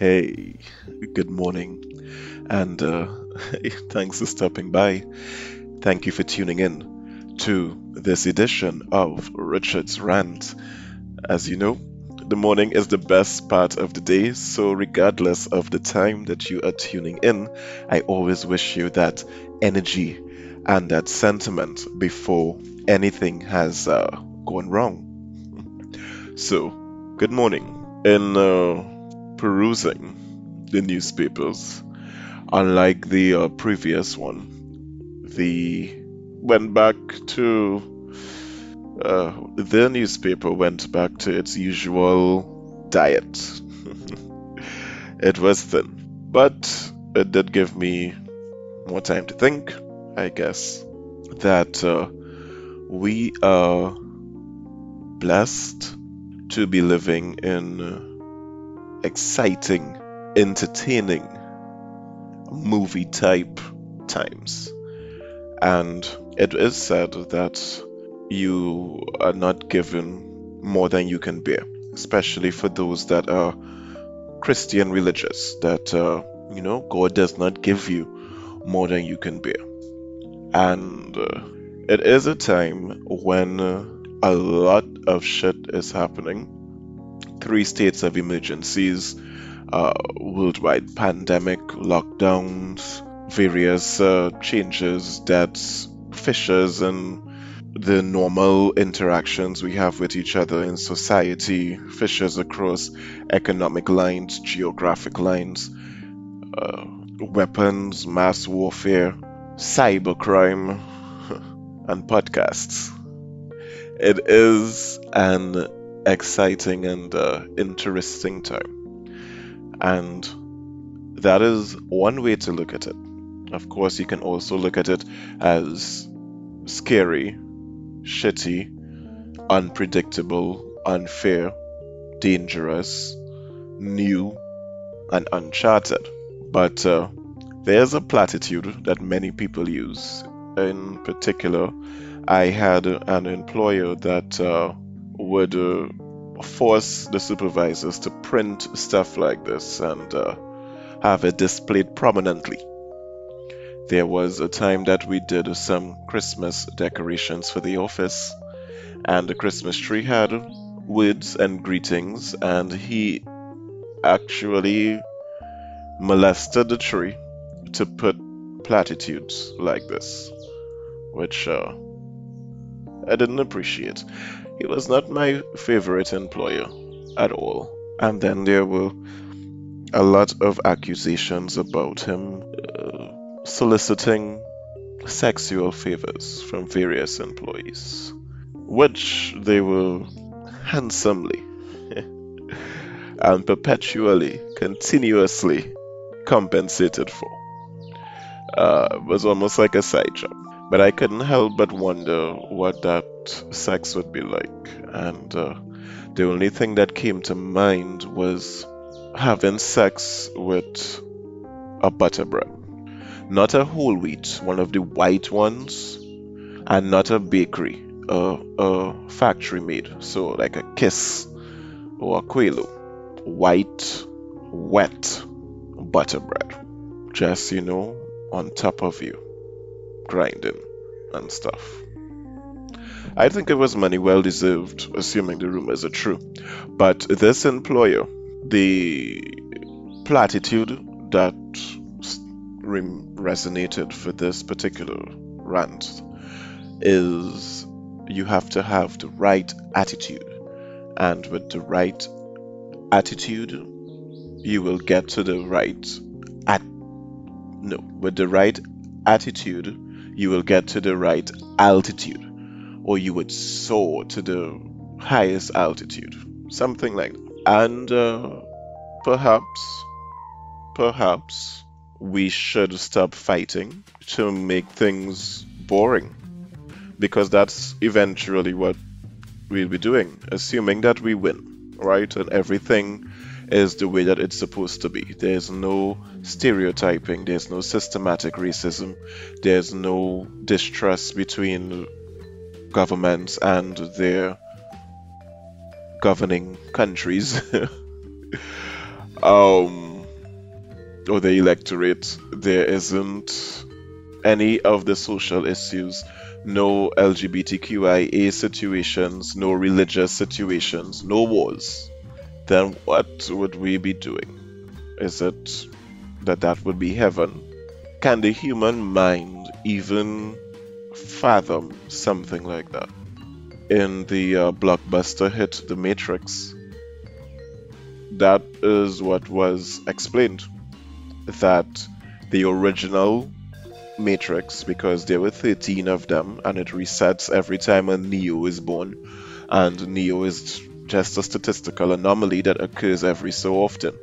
Hey, good morning, and uh, thanks for stopping by. Thank you for tuning in to this edition of Richard's Rant. As you know, the morning is the best part of the day, so regardless of the time that you are tuning in, I always wish you that energy and that sentiment before anything has uh, gone wrong. So, good morning. In uh, perusing the newspapers, unlike the uh, previous one, the went back to uh, the newspaper went back to its usual diet. it was thin, but it did give me more time to think, I guess, that uh, we are blessed to be living in exciting, entertaining, movie type times. And it is said that you are not given more than you can bear, especially for those that are Christian religious, that, uh, you know, God does not give you more than you can bear. And uh, it is a time when uh, a lot of shit is happening. Three states of emergencies, uh, worldwide pandemic, lockdowns, various uh, changes, deaths, fissures, and the normal interactions we have with each other in society, fissures across economic lines, geographic lines, uh, weapons, mass warfare, cybercrime, and podcasts. It is an exciting and uh, interesting time. And that is one way to look at it. Of course, you can also look at it as scary, shitty, unpredictable, unfair, dangerous, new, and uncharted. But uh, there's a platitude that many people use. In particular, I had an employer that uh, would uh, force the supervisors to print stuff like this and uh, have it displayed prominently. There was a time that we did some Christmas decorations for the office, and the Christmas tree had words and greetings, and he actually molested the tree to put platitudes like this, which uh, I didn't appreciate. He was not my favorite employer at all. And then there were a lot of accusations about him uh, soliciting sexual favors from various employees, which they were handsomely and perpetually, continuously compensated for. Uh, it was almost like a side job. But I couldn't help but wonder what that sex would be like. And uh, the only thing that came to mind was having sex with a butter bread. Not a whole wheat, one of the white ones, and not a bakery, a, a factory made. So, like a kiss or a quail. White, wet butter bread. Just, you know, on top of you grinding and stuff. I think it was money well deserved, assuming the rumors are true. But this employer, the platitude that resonated for this particular rant is you have to have the right attitude. And with the right attitude, you will get to the right at no, with the right attitude, you will get to the right altitude, or you would soar to the highest altitude, something like that. And uh, perhaps, perhaps we should stop fighting to make things boring, because that's eventually what we'll be doing, assuming that we win, right? And everything is the way that it's supposed to be. There's no stereotyping, there's no systematic racism, there's no distrust between governments and their governing countries. um, or the electorate, there isn't any of the social issues, no LGBTQIA situations, no religious situations, no wars, then what would we be doing? Is it that that would be heaven? Can the human mind even fathom something like that? In the uh, blockbuster hit The Matrix, that is what was explained that the original Matrix, because there were 13 of them, and it resets every time a Neo is born, and Neo is just a statistical anomaly that occurs every so often.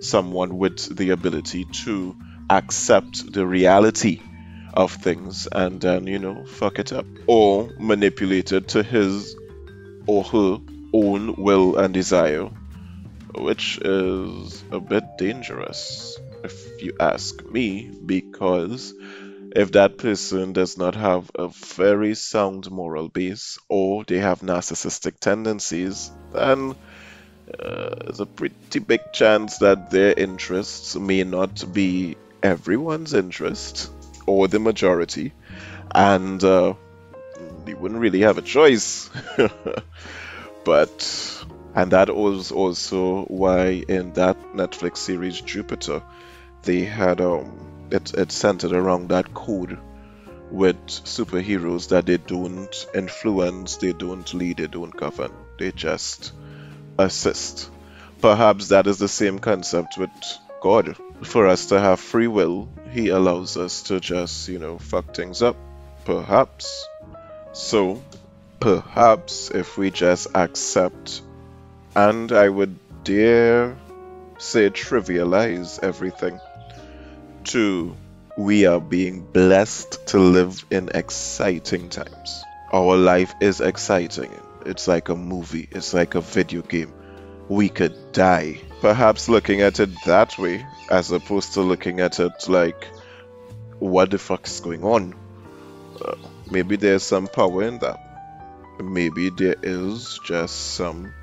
Someone with the ability to accept the reality of things and then, you know, fuck it up, or manipulate it to his or her own will and desire, which is a bit dangerous if you ask me, because if that person does not have a very sound moral base or they have narcissistic tendencies, then uh, there's a pretty big chance that their interests may not be everyone's interest or the majority, and uh, they wouldn't really have a choice. but, and that was also why in that Netflix series Jupiter, they had um it, it's centered around that code with superheroes that they don't influence, they don't lead, they don't govern, they just assist. Perhaps that is the same concept with God. For us to have free will, He allows us to just, you know, fuck things up. Perhaps. So, perhaps if we just accept, and I would dare say trivialize everything Two, we are being blessed to live in exciting times. Our life is exciting. It's like a movie, it's like a video game. We could die. Perhaps looking at it that way, as opposed to looking at it like, what the fuck is going on? Uh, maybe there's some power in that. Maybe there is just some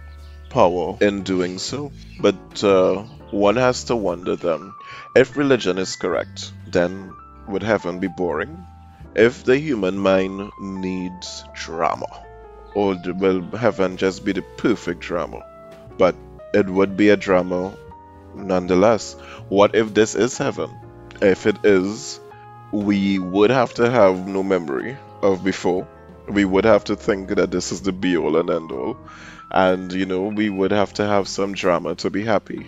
power in doing so. But uh, one has to wonder then if religion is correct, then would heaven be boring? If the human mind needs drama, or will heaven just be the perfect drama? But it would be a drama nonetheless. What if this is heaven? If it is, we would have to have no memory of before. We would have to think that this is the be all and end all. And, you know, we would have to have some drama to be happy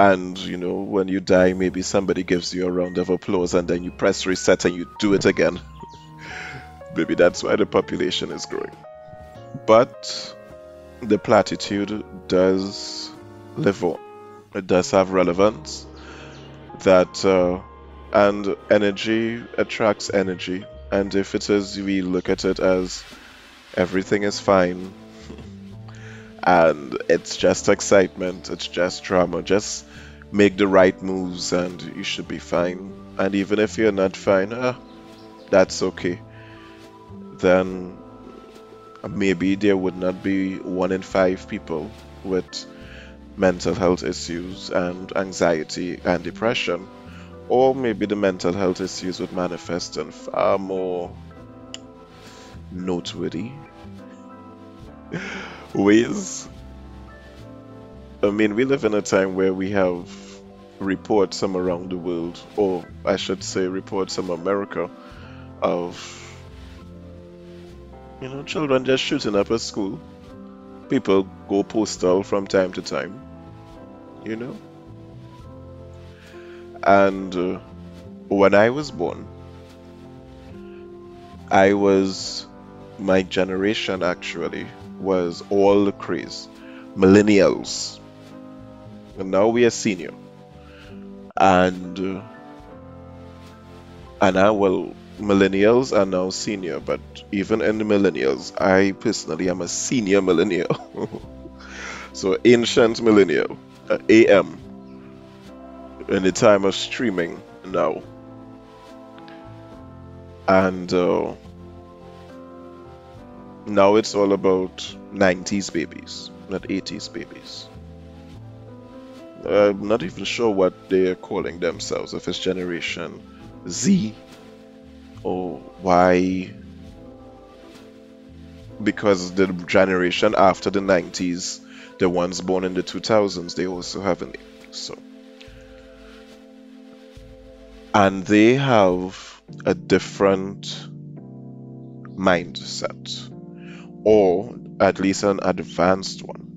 and you know when you die maybe somebody gives you a round of applause and then you press reset and you do it again. Maybe that's why the population is growing. But the platitude does live on. It does have relevance that uh, and energy attracts energy. And if it is we look at it as everything is fine. And it's just excitement. It's just drama. Just make the right moves and you should be fine. And even if you're not fine, uh, that's okay. Then maybe there would not be one in five people with mental health issues and anxiety and depression. Or maybe the mental health issues would manifest in far more noteworthy ways I mean, we live in a time where we have reports from around the world, or I should say, reports from America, of you know children just shooting up at school. People go postal from time to time, you know. And uh, when I was born, I was my generation actually was all the craze, millennials and now we are senior. And uh, and I well millennials are now senior but even in the millennials I personally am a senior millennial. So ancient millennial uh, AM in the time of streaming now. And uh, now it's all about 90s babies not 80s babies I'm not even sure what they're calling themselves, if it's Generation Z or Y, because the generation after the 90s, the ones born in the 2000s, they also have a name. So, and they have a different mindset, or at least an advanced one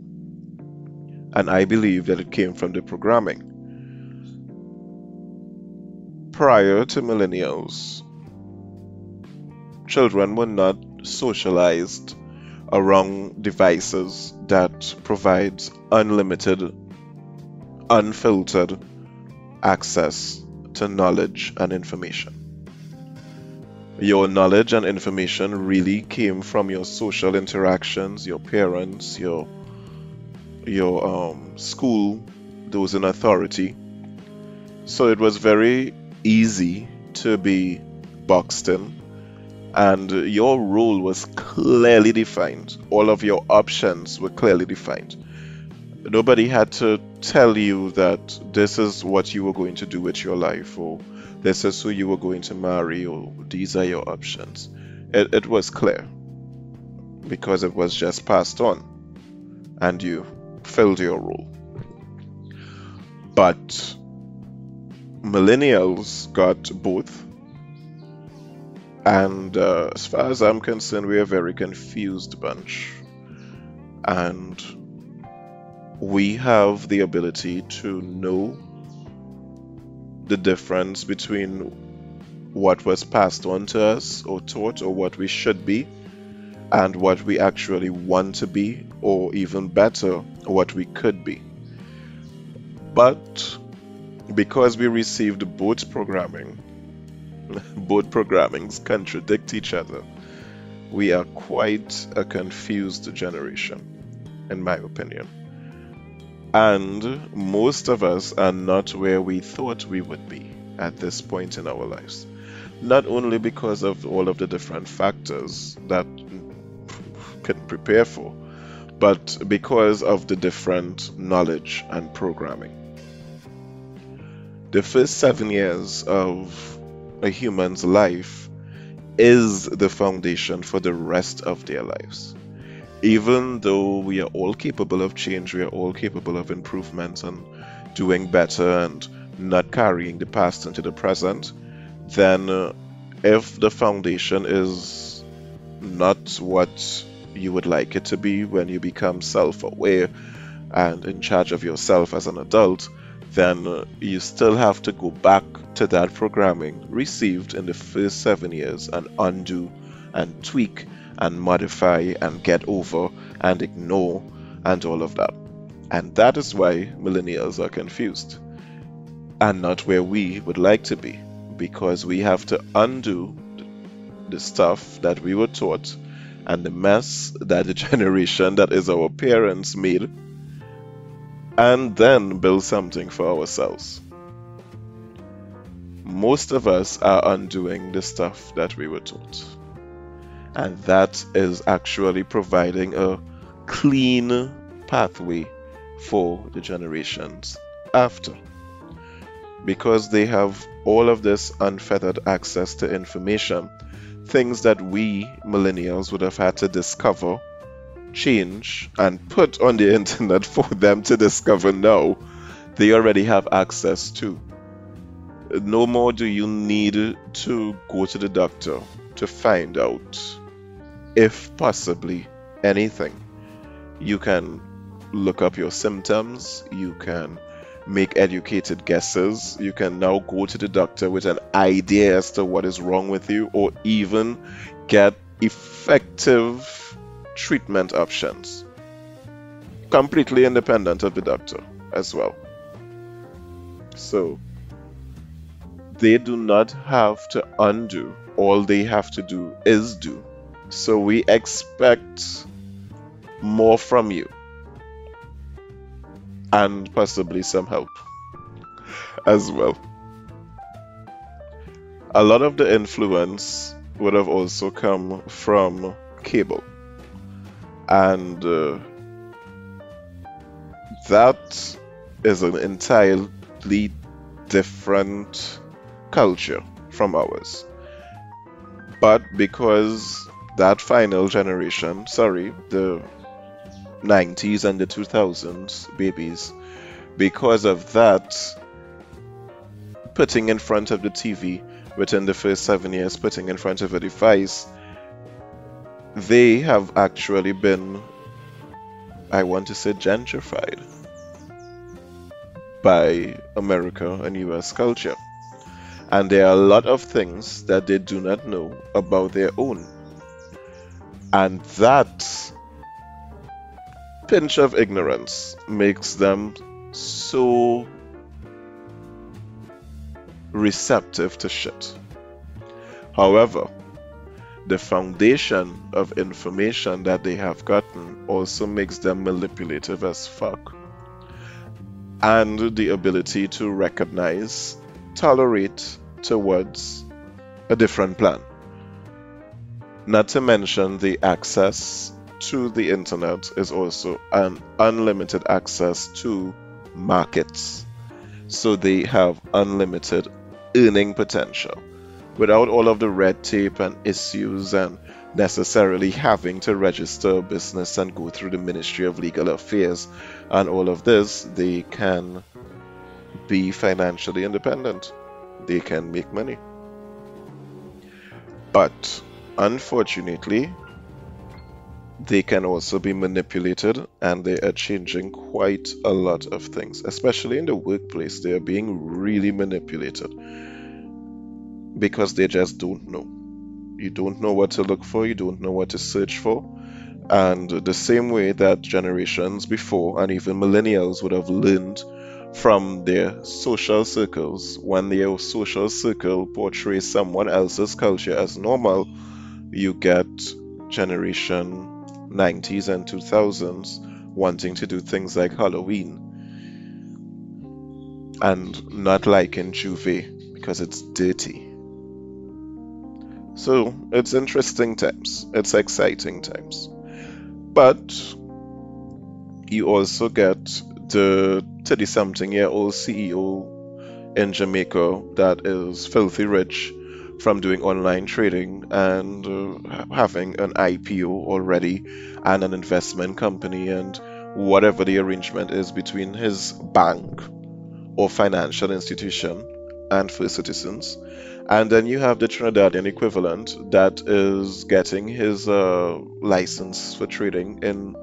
and I believe that it came from the programming. Prior to millennials, children were not socialized around devices that provides unlimited, unfiltered access to knowledge and information. Your knowledge and information really came from your social interactions, your parents, your your um, school, those in authority. So it was very easy to be boxed in, and your role was clearly defined. All of your options were clearly defined. Nobody had to tell you that this is what you were going to do with your life, or this is who you were going to marry, or these are your options. It, it was clear because it was just passed on, and you filled your role. But millennials got both. And uh, as far as I'm concerned, we're a very confused bunch. And we have the ability to know the difference between what was passed on to us or taught or what we should be and what we actually want to be, or even better, what we could be. But because we received both programming, both programmings contradict each other, we are quite a confused generation, in my opinion. And most of us are not where we thought we would be at this point in our lives. Not only because of all of the different factors that can prepare for, but because of the different knowledge and programming. The first seven years of a human's life is the foundation for the rest of their lives. Even though we are all capable of change, we are all capable of improvement and doing better and not carrying the past into the present, then uh, if the foundation is not what you would like it to be when you become self aware and in charge of yourself as an adult, then uh, you still have to go back to that programming received in the first seven years and undo and tweak and modify and get over and ignore and all of that. And that is why millennials are confused and not where we would like to be because we have to undo the stuff that we were taught and the mess that the generation that is our parents made, and then build something for ourselves. Most of us are undoing the stuff that we were taught. And that is actually providing a clean pathway for the generations after. Because they have all of this unfettered access to information things that we millennials would have had to discover, change, and put on the internet for them to discover now, they already have access to. No more do you need to go to the doctor to find out if possibly anything. You can look up your symptoms, you can make educated guesses. You can now go to the doctor with an idea as to what is wrong with you, or even get effective treatment options. Completely independent of the doctor as well. So, they do not have to undo, all they have to do is do. So, we expect more from you and possibly some help as well. A lot of the influence would have also come from cable, and uh, that is an entirely different culture from ours. But because that final generation, sorry, the 90s and the 2000s babies, because of that, putting in front of the TV within the first seven years, putting in front of a device, they have actually been, I want to say, gentrified by America and US culture. And there are a lot of things that they do not know about their own. And that pinch of ignorance makes them so receptive to shit. However, the foundation of information that they have gotten also makes them manipulative as fuck. And the ability to recognize, tolerate towards a different plan. Not to mention the access to the internet is also an unlimited access to markets. So they have unlimited earning potential without all of the red tape and issues and necessarily having to register a business and go through the Ministry of Legal Affairs and all of this, they can be financially independent. They can make money. But unfortunately, they can also be manipulated and they are changing quite a lot of things, especially in the workplace. They are being really manipulated because they just don't know. You don't know what to look for, you don't know what to search for. And the same way that generations before and even millennials would have learned from their social circles, when their social circle portrays someone else's culture as normal, you get generation 90s and 2000s wanting to do things like Halloween and not liking J'ouvert because it's dirty. So it's interesting times, it's exciting times. But you also get the 30 something year old CEO in Jamaica that is filthy rich from doing online trading and uh, having an IPO already and an investment company and whatever the arrangement is between his bank or financial institution and First Citizens. And then you have the Trinidadian equivalent that is getting his uh, license for trading in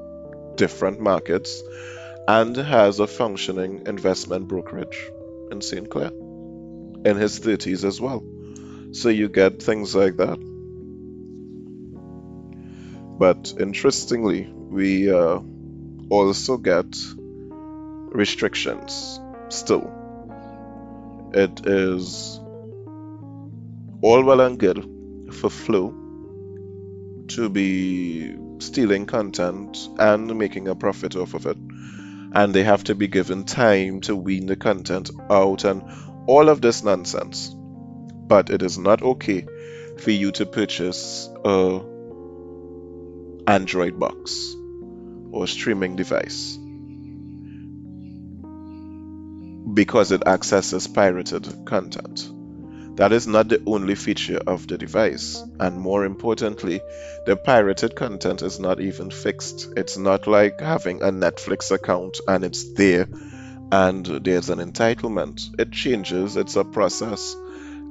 different markets and has a functioning investment brokerage in St. Clair in his 30s as well. So you get things like that. But interestingly, we uh, also get restrictions still. It is all well and good for Flow to be stealing content and making a profit off of it. And they have to be given time to wean the content out and all of this nonsense but it is not okay for you to purchase a Android box or streaming device because it accesses pirated content. That is not the only feature of the device, and more importantly, the pirated content is not even fixed. It's not like having a Netflix account and it's there and there's an entitlement. It changes, it's a process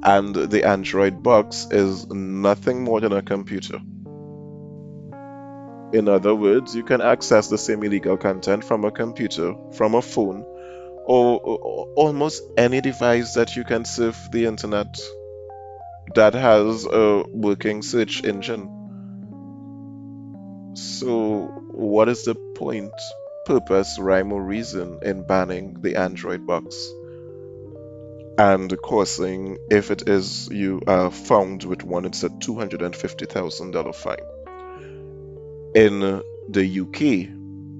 and the Android box is nothing more than a computer. In other words, you can access the same illegal content from a computer, from a phone, or, or almost any device that you can surf the internet that has a working search engine. So, what is the point, purpose, rhyme, or reason in banning the Android box? And causing, if it is you are found with one, it's a $250,000 fine. In the UK,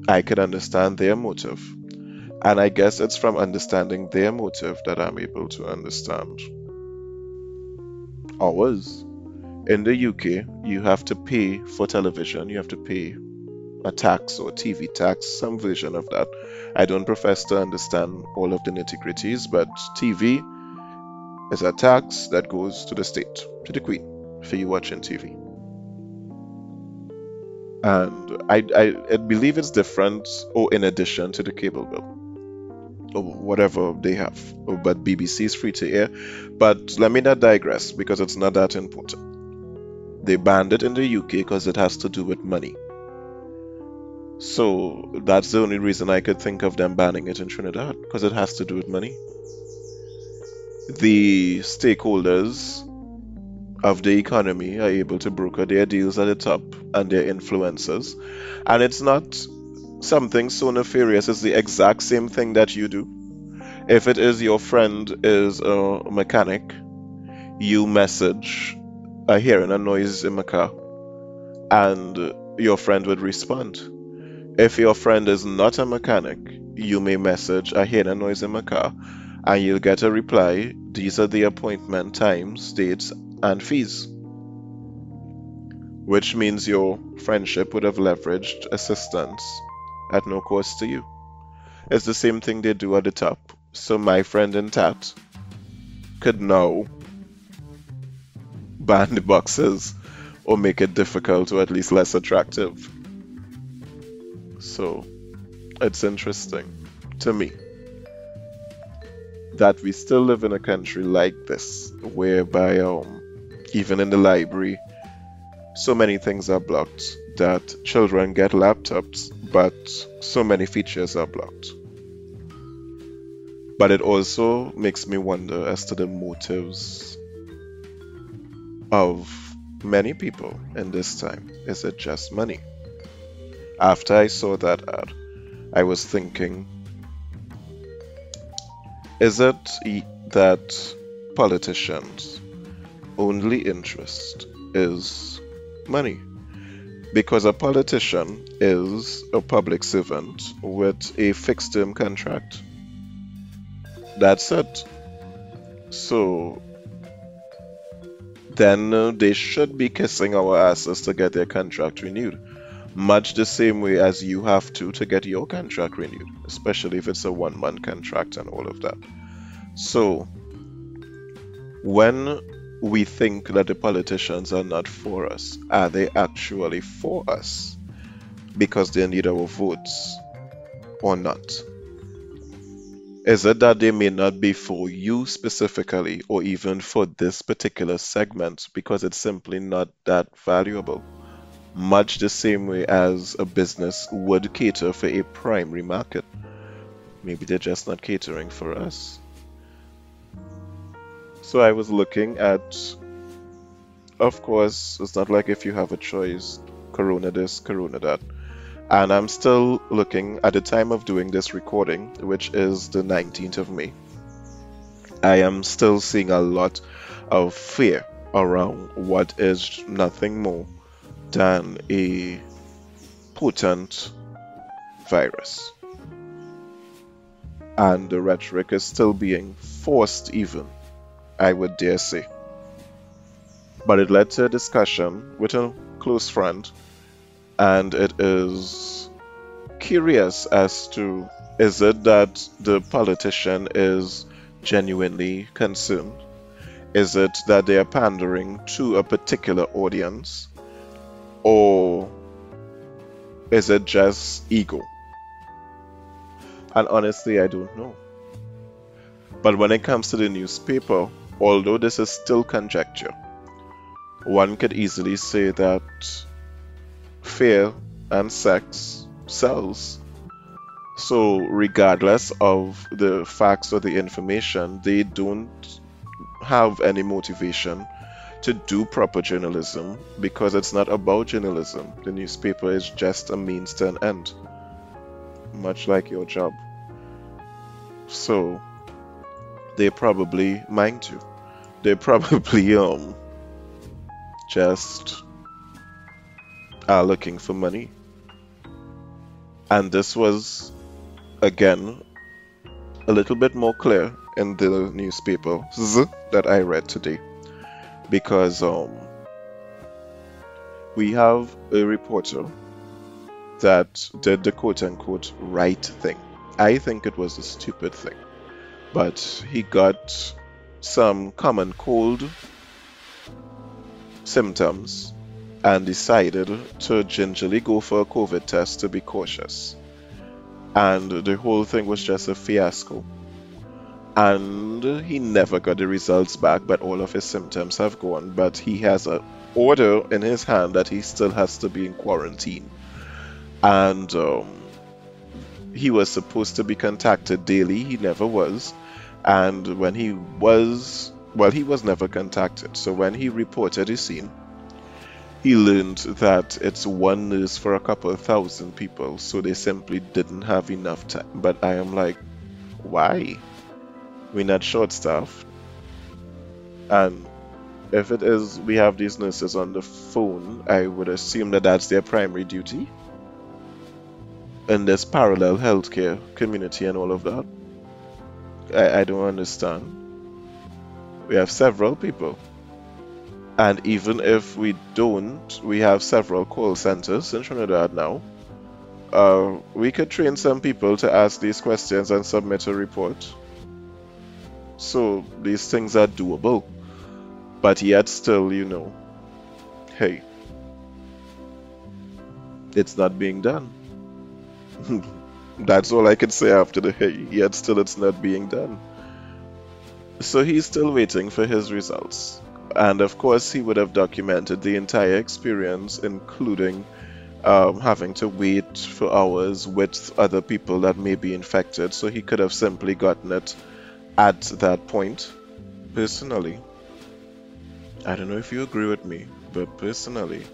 I can understand their motive. And I guess it's from understanding their motive that I'm able to understand ours. In the UK, you have to pay for television, you have to pay a tax or TV tax, some version of that. I don't profess to understand all of the nitty gritties, but TV is a tax that goes to the state, to the Queen, for you watching TV. And I, I, I believe it's different or in addition to the cable bill or whatever they have. But BBC is free to air. But let me not digress because it's not that important. They banned it in the UK because it has to do with money. So that's the only reason I could think of them banning it in Trinidad because it has to do with money. The stakeholders of the economy are able to broker their deals at the top and their influencers, and it's not something so nefarious. It's the exact same thing that you do. If it is your friend is a mechanic, you message, I hearing a noise in my car, and your friend would respond if your friend is not a mechanic, you may message, I hear a noise in my car, and you'll get a reply. These are the appointment times, dates, and fees. Which means your friendship would have leveraged assistance at no cost to you. It's the same thing they do at the top. So my friend in TATT could now ban the boxes or make it difficult or at least less attractive so it's interesting to me that we still live in a country like this, whereby um, even in the library, so many things are blocked that children get laptops, but so many features are blocked. But it also makes me wonder as to the motives of many people in this time. Is it just money? After I saw that ad, I was thinking, is it that politicians' only interest is money? Because a politician is a public servant with a fixed term contract. That's it. So then uh, they should be kissing our asses to get their contract renewed much the same way as you have to to get your contract renewed, especially if it's a one month contract and all of that. So, when we think that the politicians are not for us, are they actually for us because they need our votes or not? Is it that they may not be for you specifically or even for this particular segment because it's simply not that valuable? Much the same way as a business would cater for a primary market. Maybe they're just not catering for us. So I was looking at, of course, it's not like if you have a choice, Corona this, Corona that. And I'm still looking at the time of doing this recording, which is the 19th of May. I am still seeing a lot of fear around what is nothing more than a potent virus. And the rhetoric is still being forced, even, I would dare say. But it led to a discussion with a close friend, and it is curious as to is it that the politician is genuinely concerned? Is it that they are pandering to a particular audience? Or is it just ego? And honestly, I don't know. But when it comes to the newspaper, although this is still conjecture, one could easily say that fear and sex sells. So, regardless of the facts or the information, they don't have any motivation to do proper journalism because it's not about journalism. The newspaper is just a means to an end, much like your job. So they probably mind you. They probably um just are looking for money. And this was again a little bit more clear in the newspaper that I read today because um, we have a reporter that did the quote unquote right thing. I think it was a stupid thing. But he got some common cold symptoms and decided to gingerly go for a COVID test to be cautious. And the whole thing was just a fiasco. And he never got the results back, but all of his symptoms have gone. But he has an order in his hand that he still has to be in quarantine. And um, he was supposed to be contacted daily, he never was. And when he was, well, he was never contacted. So when he reported his scene, he learned that it's one nurse for a couple thousand people, so they simply didn't have enough time. But I am like, why? We're not short staffed. And if it is, we have these nurses on the phone, I would assume that that's their primary duty. In this parallel healthcare community and all of that. I, I don't understand. We have several people and even if we don't, we have several call centers in Trinidad now. Uh, we could train some people to ask these questions and submit a report. So these things are doable. But yet still, you know, hey, it's not being done. That's all I can say after the hey, yet still it's not being done. So he's still waiting for his results and of course he would have documented the entire experience including um, having to wait for hours with other people that may be infected so he could have simply gotten it at that point personally i don't know if you agree with me but personally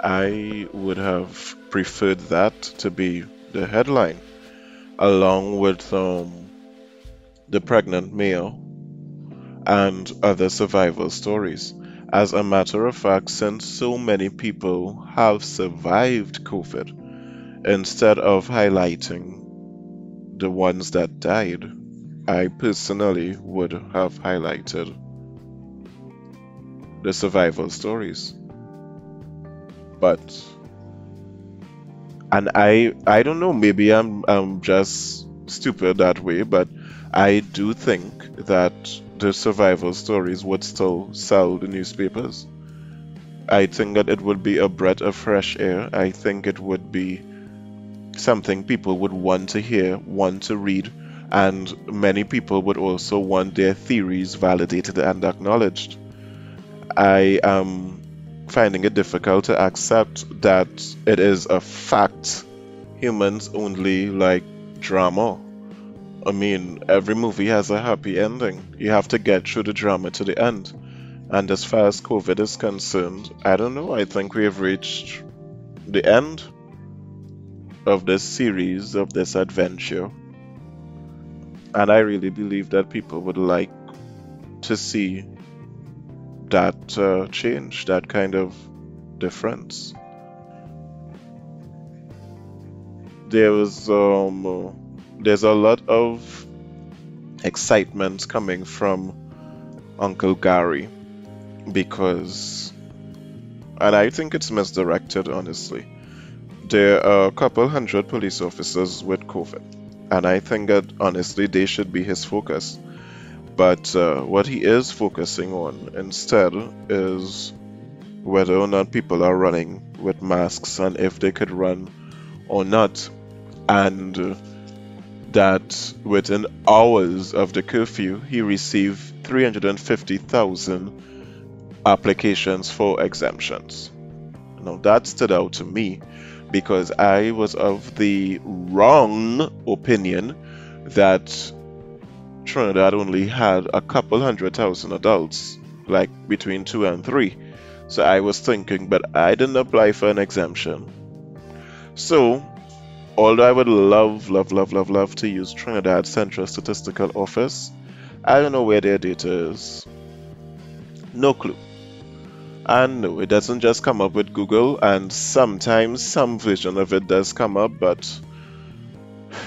i would have preferred that to be the headline along with um, the pregnant male and other survival stories. As a matter of fact, since so many people have survived COVID, instead of highlighting the ones that died, I personally would have highlighted the survival stories. But and I I don't know, maybe I'm I'm just stupid that way, but I do think that the survival stories would still sell the newspapers. I think that it would be a breath of fresh air. I think it would be something people would want to hear, want to read, and many people would also want their theories validated and acknowledged. I am finding it difficult to accept that it is a fact humans only like drama I mean, every movie has a happy ending. You have to get through the drama to the end. And as far as COVID is concerned, I don't know, I think we have reached the end of this series, of this adventure. And I really believe that people would like to see that uh, change, that kind of difference. There was um, there's a lot of excitement coming from Uncle Gary because, and I think it's misdirected, honestly. There are a couple hundred police officers with COVID, and I think that honestly they should be his focus. But uh, what he is focusing on instead is whether or not people are running with masks and if they could run or not. And that within hours of the curfew, he received 350,000 applications for exemptions. Now, that stood out to me because I was of the wrong opinion that Trinidad only had a couple hundred thousand adults, like between two and three. So I was thinking, but I didn't apply for an exemption. So although I would love, love, love, love, love to use Trinidad Central Statistical Office, I don't know where their data is. No clue. And no, it doesn't just come up with Google, and sometimes some version of it does come up, but.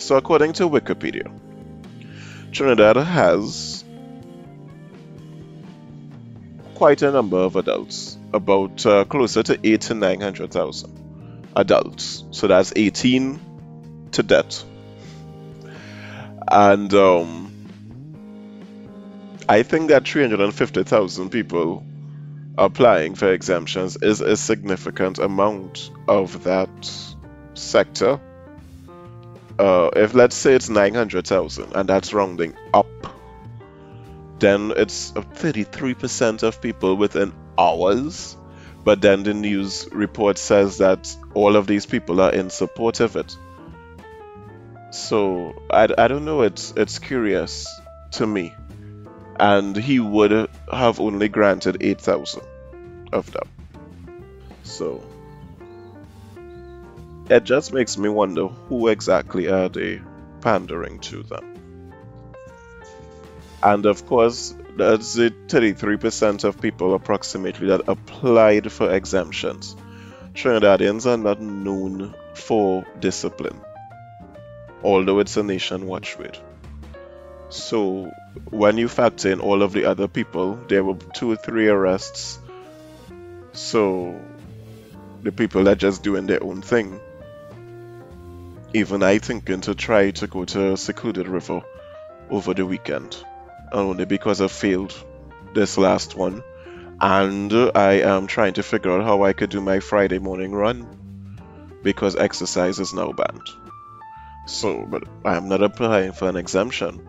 So, according to Wikipedia, Trinidad has quite a number of adults, about uh, closer to eight to nine hundred thousand adults. So that's 18 to death. And um, I think that 350,000 people applying for exemptions is a significant amount of that sector. Uh, if let's say it's 900,000 and that's rounding up, then it's 33% of people within hours. But then the news report says that all of these people are in support of it. So I, I don't know, it's, it's curious to me. And he would have only granted 8,000 of them. So it just makes me wonder who exactly are they pandering to them? And of course, that's the 33% of people approximately that applied for exemptions. Trinidadians are not known for discipline, although it's a nation watched with. So, when you factor in all of the other people, there were two or three arrests. So, the people are just doing their own thing. Even I thinking to try to go to secluded river over the weekend only because I failed this last one. And I am trying to figure out how I could do my Friday morning run because exercise is now banned. So, but I am not applying for an exemption.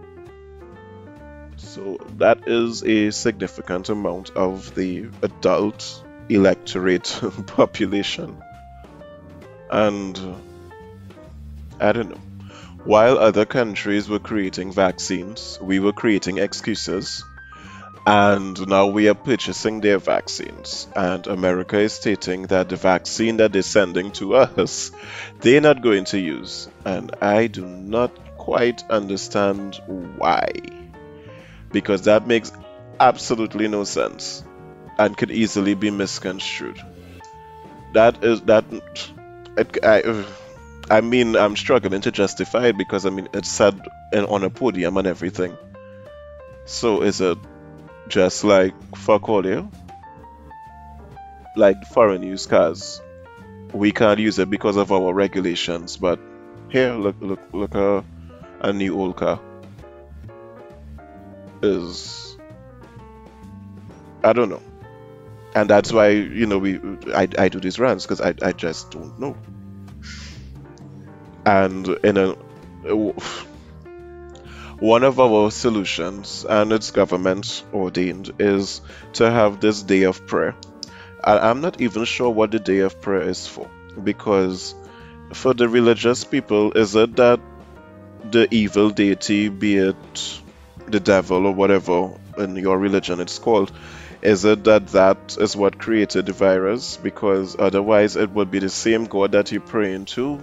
So, that is a significant amount of the adult electorate population. And uh, I don't know. While other countries were creating vaccines, we were creating excuses. And now we are purchasing their vaccines. And America is stating that the vaccine that they're sending to us, they're not going to use. And I do not quite understand why. Because that makes absolutely no sense and could easily be misconstrued. That is that. It, I, I mean, I'm struggling to justify it because I mean it's said in, on a podium and everything. So is it just like fuck all you? Like foreign use cars, we can't use it because of our regulations. But here, look, look, look, a, a new old car is I don't know, and that's why you know we I, I do these runs because I I just don't know. And in a one of our solutions and it's government ordained is to have this day of prayer. I'm not even sure what the day of prayer is for because for the religious people is it that the evil deity be it the devil or whatever in your religion it's called is it that that is what created the virus because otherwise it would be the same god that you're praying to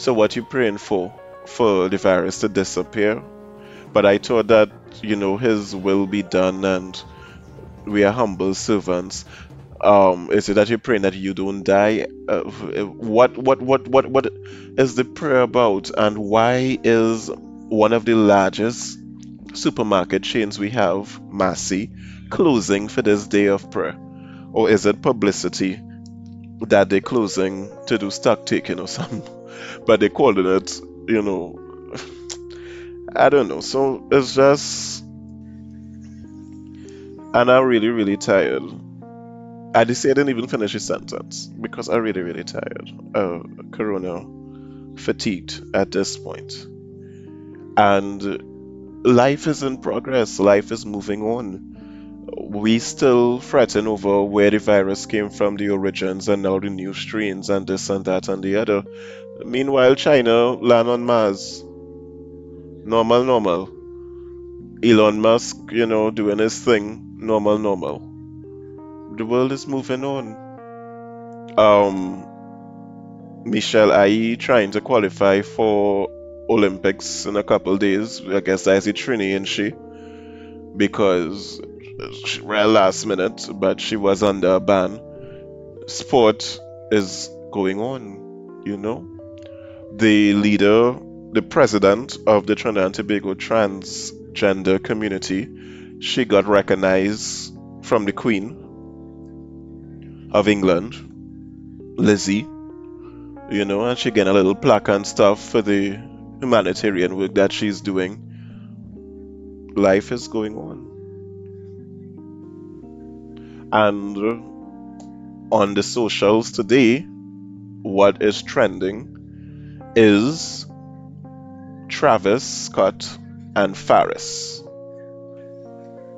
so what you're praying for? For the virus to disappear? But I thought that, you know, his will be done and we are humble servants. Um, is it that you're praying that you don't die? Uh, what, what, what, what, what is the prayer about? And why is one of the largest supermarket chains we have, Massy, closing for this day of prayer? Or is it publicity that they're closing to do stock taking or something? but they called it, you know, I don't know. So it's just, and I'm really, really tired. I just I didn't even finish his sentence because I'm really, really tired. Uh, corona fatigued at this point. And life is in progress, life is moving on. We still fretting over where the virus came from, the origins, and now the new strains, and this and that and the other. Meanwhile, China land on Mars. Normal, normal. Elon Musk, you know, doing his thing. Normal, normal. The world is moving on. Um, Michelle Ahye trying to qualify for Olympics in a couple days. I guess that's a Trini, and she? Because she ran last minute, but she was under a ban. Sport is going on, you know the leader, the president of the Trinidad and Tobago transgender community, she got recognized from the Queen of England, Lizzie, you know, and she getting a little plaque and stuff for the humanitarian work that she's doing. Life is going on. And on the socials today, what is trending is Travis Scott and Faris.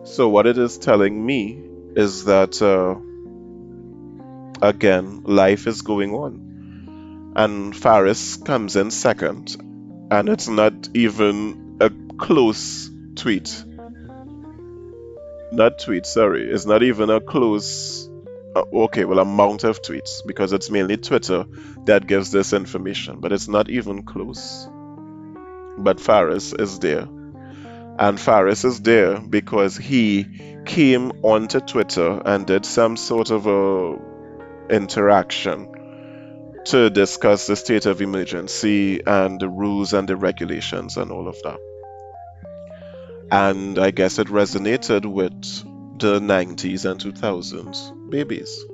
So, what it is telling me is that, uh, again, life is going on. And Faris comes in second, and it's not even a close tweet. Not tweet, sorry. It's not even a close, uh, okay, well, amount of tweets, because it's mainly Twitter that gives this information, but it's not even close. But Faris is there. And Faris is there because he came onto Twitter and did some sort of a interaction to discuss the state of emergency and the rules and the regulations and all of that. And I guess it resonated with the 90s and 2000s babies.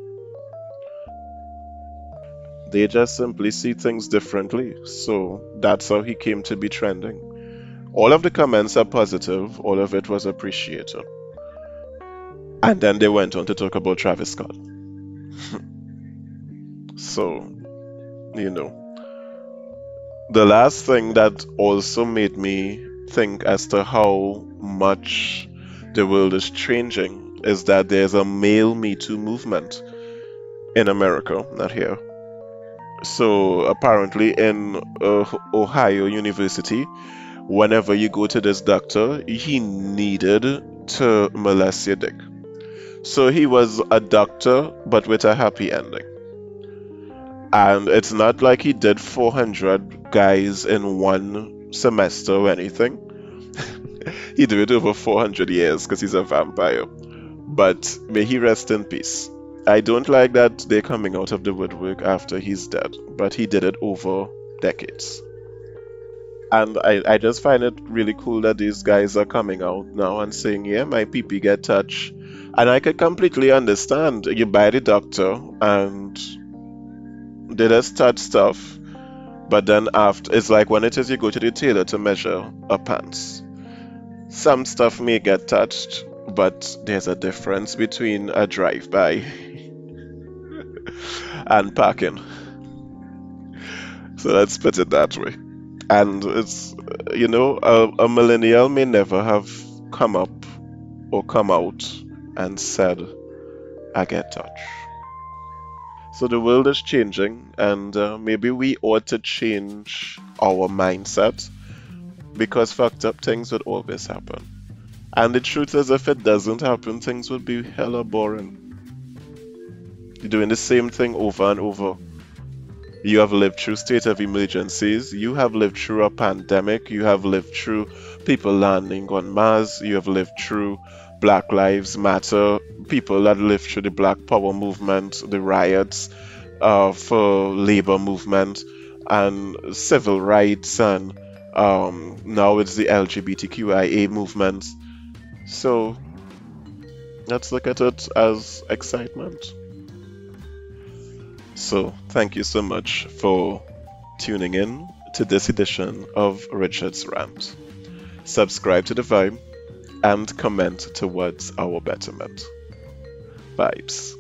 They just simply see things differently. So that's how he came to be trending. All of the comments are positive, all of it was appreciated. And then they went on to talk about Travis Scott. so, you know. The last thing that also made me think as to how much the world is changing is that there's a male Me Too movement in America, not here. So apparently in uh, Ohio University, whenever you go to this doctor, he needed to molest your dick. So he was a doctor, but with a happy ending. And it's not like he did 400 guys in one semester or anything. he did it over 400 years because he's a vampire. But may he rest in peace. I don't like that they're coming out of the woodwork after he's dead, but he did it over decades. And I, I just find it really cool that these guys are coming out now and saying, yeah, my PP get touched. And I could completely understand. You buy the doctor and they just touch stuff. But then after, it's like when it is you go to the tailor to measure a pants. Some stuff may get touched, but there's a difference between a drive-by and parking. So let's put it that way. And it's, you know, a, a millennial may never have come up or come out and said, I get touched. So the world is changing, and uh, maybe we ought to change our mindset because fucked up things would always happen. And the truth is, if it doesn't happen, things would be hella boring. You're doing the same thing over and over. You have lived through state of emergencies. You have lived through a pandemic. You have lived through people landing on Mars. You have lived through Black Lives Matter. People that lived through the Black Power movement, the riots uh, for labor movement, and civil rights, and um, now it's the LGBTQIA movement. So let's look at it as excitement. So, thank you so much for tuning in to this edition of Richard's Rant. Subscribe to the Vibe and comment towards our betterment. Vibes.